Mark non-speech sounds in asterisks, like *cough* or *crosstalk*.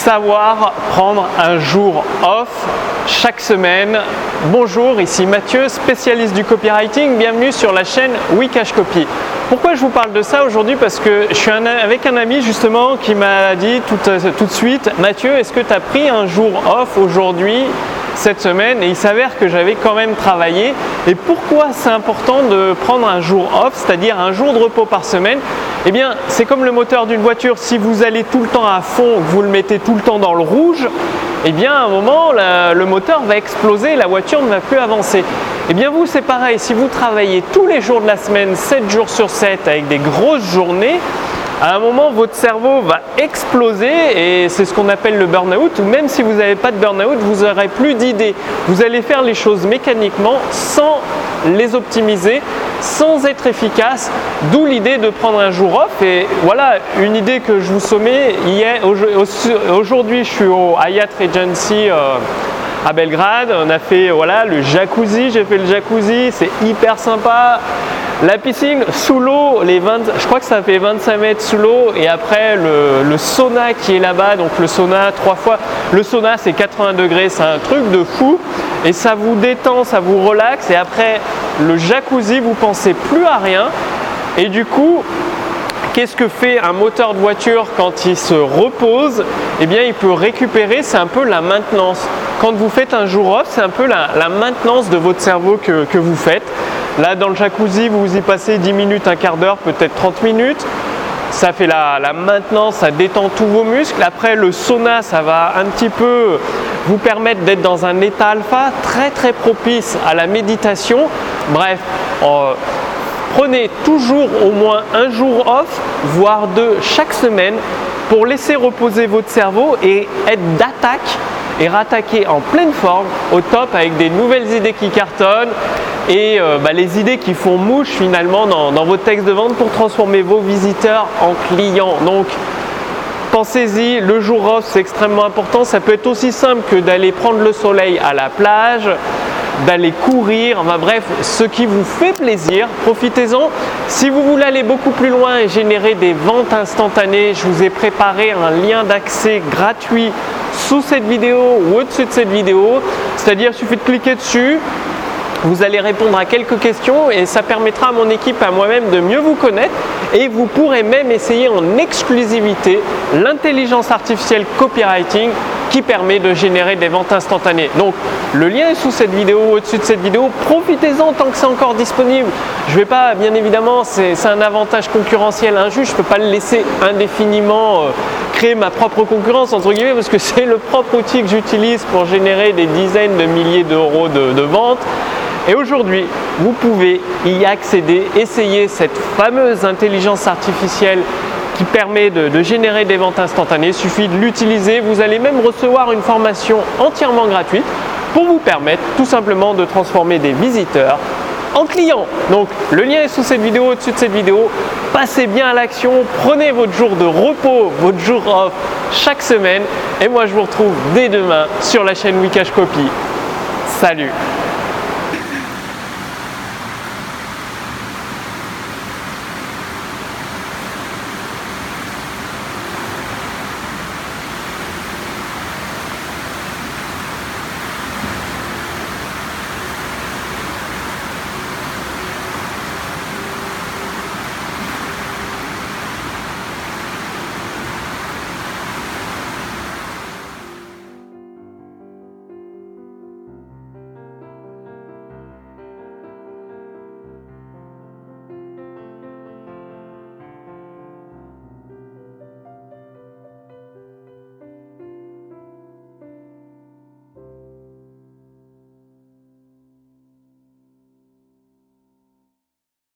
savoir prendre un jour off chaque semaine. Bonjour, ici Mathieu, spécialiste du copywriting. Bienvenue sur la chaîne Wikash Copy. Pourquoi je vous parle de ça aujourd'hui? Parce que je suis avec un ami justement qui m'a dit tout, tout de suite Mathieu, est-ce que tu as pris un jour off aujourd'hui cette semaine et il s'avère que j'avais quand même travaillé. Et pourquoi c'est important de prendre un jour off, c'est-à-dire un jour de repos par semaine? Eh bien, c'est comme le moteur d'une voiture, si vous allez tout le temps à fond, vous le mettez tout le temps dans le rouge, eh bien à un moment le moteur va exploser, la voiture ne va plus avancer. Eh bien vous c'est pareil, si vous travaillez tous les jours de la semaine, 7 jours sur 7 avec des grosses journées, à un moment, votre cerveau va exploser et c'est ce qu'on appelle le burn-out. Ou même si vous n'avez pas de burn-out, vous n'aurez plus d'idées. Vous allez faire les choses mécaniquement sans les optimiser, sans être efficace. D'où l'idée de prendre un jour off. Et voilà une idée que je vous sommets. Aujourd'hui, je suis au Hyatt Regency. Euh, à Belgrade, on a fait voilà, le jacuzzi, j'ai fait le jacuzzi, c'est hyper sympa. La piscine sous l'eau, les 20, je crois que ça fait 25 mètres sous l'eau et après le, sauna qui est là-bas, donc le sauna trois fois, le sauna c'est 80 degrés, c'est un truc de fou et ça vous détend, ça vous relaxe et après le jacuzzi vous pensez plus à rien et du coup Qu'est-ce que fait un moteur de voiture quand il se repose? Eh bien, il peut récupérer, c'est un peu la maintenance. Quand vous faites un jour off, c'est un peu la, maintenance de votre cerveau que, que vous faites. Là, dans le jacuzzi, vous y passez 10 minutes, un quart d'heure, peut-être 30 minutes. Ça fait la, maintenance, ça détend tous vos muscles. Après, le sauna, ça va un petit peu vous permettre d'être dans un état alpha très très propice à la méditation. Bref, euh, prenez toujours au moins un jour off, voire deux chaque semaine, pour laisser reposer votre cerveau et être d'attaque et rattaquer en pleine forme au top avec des nouvelles idées qui cartonnent et euh, bah, les idées qui font mouche finalement dans, dans votre texte de vente pour transformer vos visiteurs en clients. Donc pensez-y, le jour off c'est extrêmement important. Ça peut être aussi simple que d'aller prendre le soleil à la plage, d'aller courir, enfin bref, ce qui vous fait plaisir, profitez-en. Si vous voulez aller beaucoup plus loin et générer des ventes instantanées, je vous ai préparé un lien d'accès gratuit sous cette vidéo ou au-dessus de cette vidéo. C'est-à-dire, il suffit de cliquer dessus, vous allez répondre à quelques questions et ça permettra à mon équipe, à moi-même de mieux vous connaître et vous pourrez même essayer en exclusivité l'intelligence artificielle copywriting qui permet de générer des ventes instantanées. Donc le lien est sous cette vidéo, au-dessus de cette vidéo. Profitez-en tant que c'est encore disponible. Je ne vais pas, bien évidemment, c'est un avantage concurrentiel injuste. Je ne peux pas le laisser indéfiniment euh, ma propre concurrence, entre guillemets, parce que *laughs* c'est le propre outil que j'utilise pour générer des dizaines de milliers d'euros de, de ventes. Et aujourd'hui, vous pouvez y accéder, essayer cette fameuse intelligence artificielle qui permet de, générer des ventes instantanées. Il suffit de l'utiliser. Vous allez même recevoir une formation entièrement gratuite pour vous permettre tout simplement de transformer des visiteurs en clients. Donc le lien est sous cette vidéo, au-dessus de cette vidéo. Passez bien à l'action, prenez votre jour de repos, votre jour off chaque semaine. Et moi je vous retrouve dès demain sur la chaîne Wikash Copy. Salut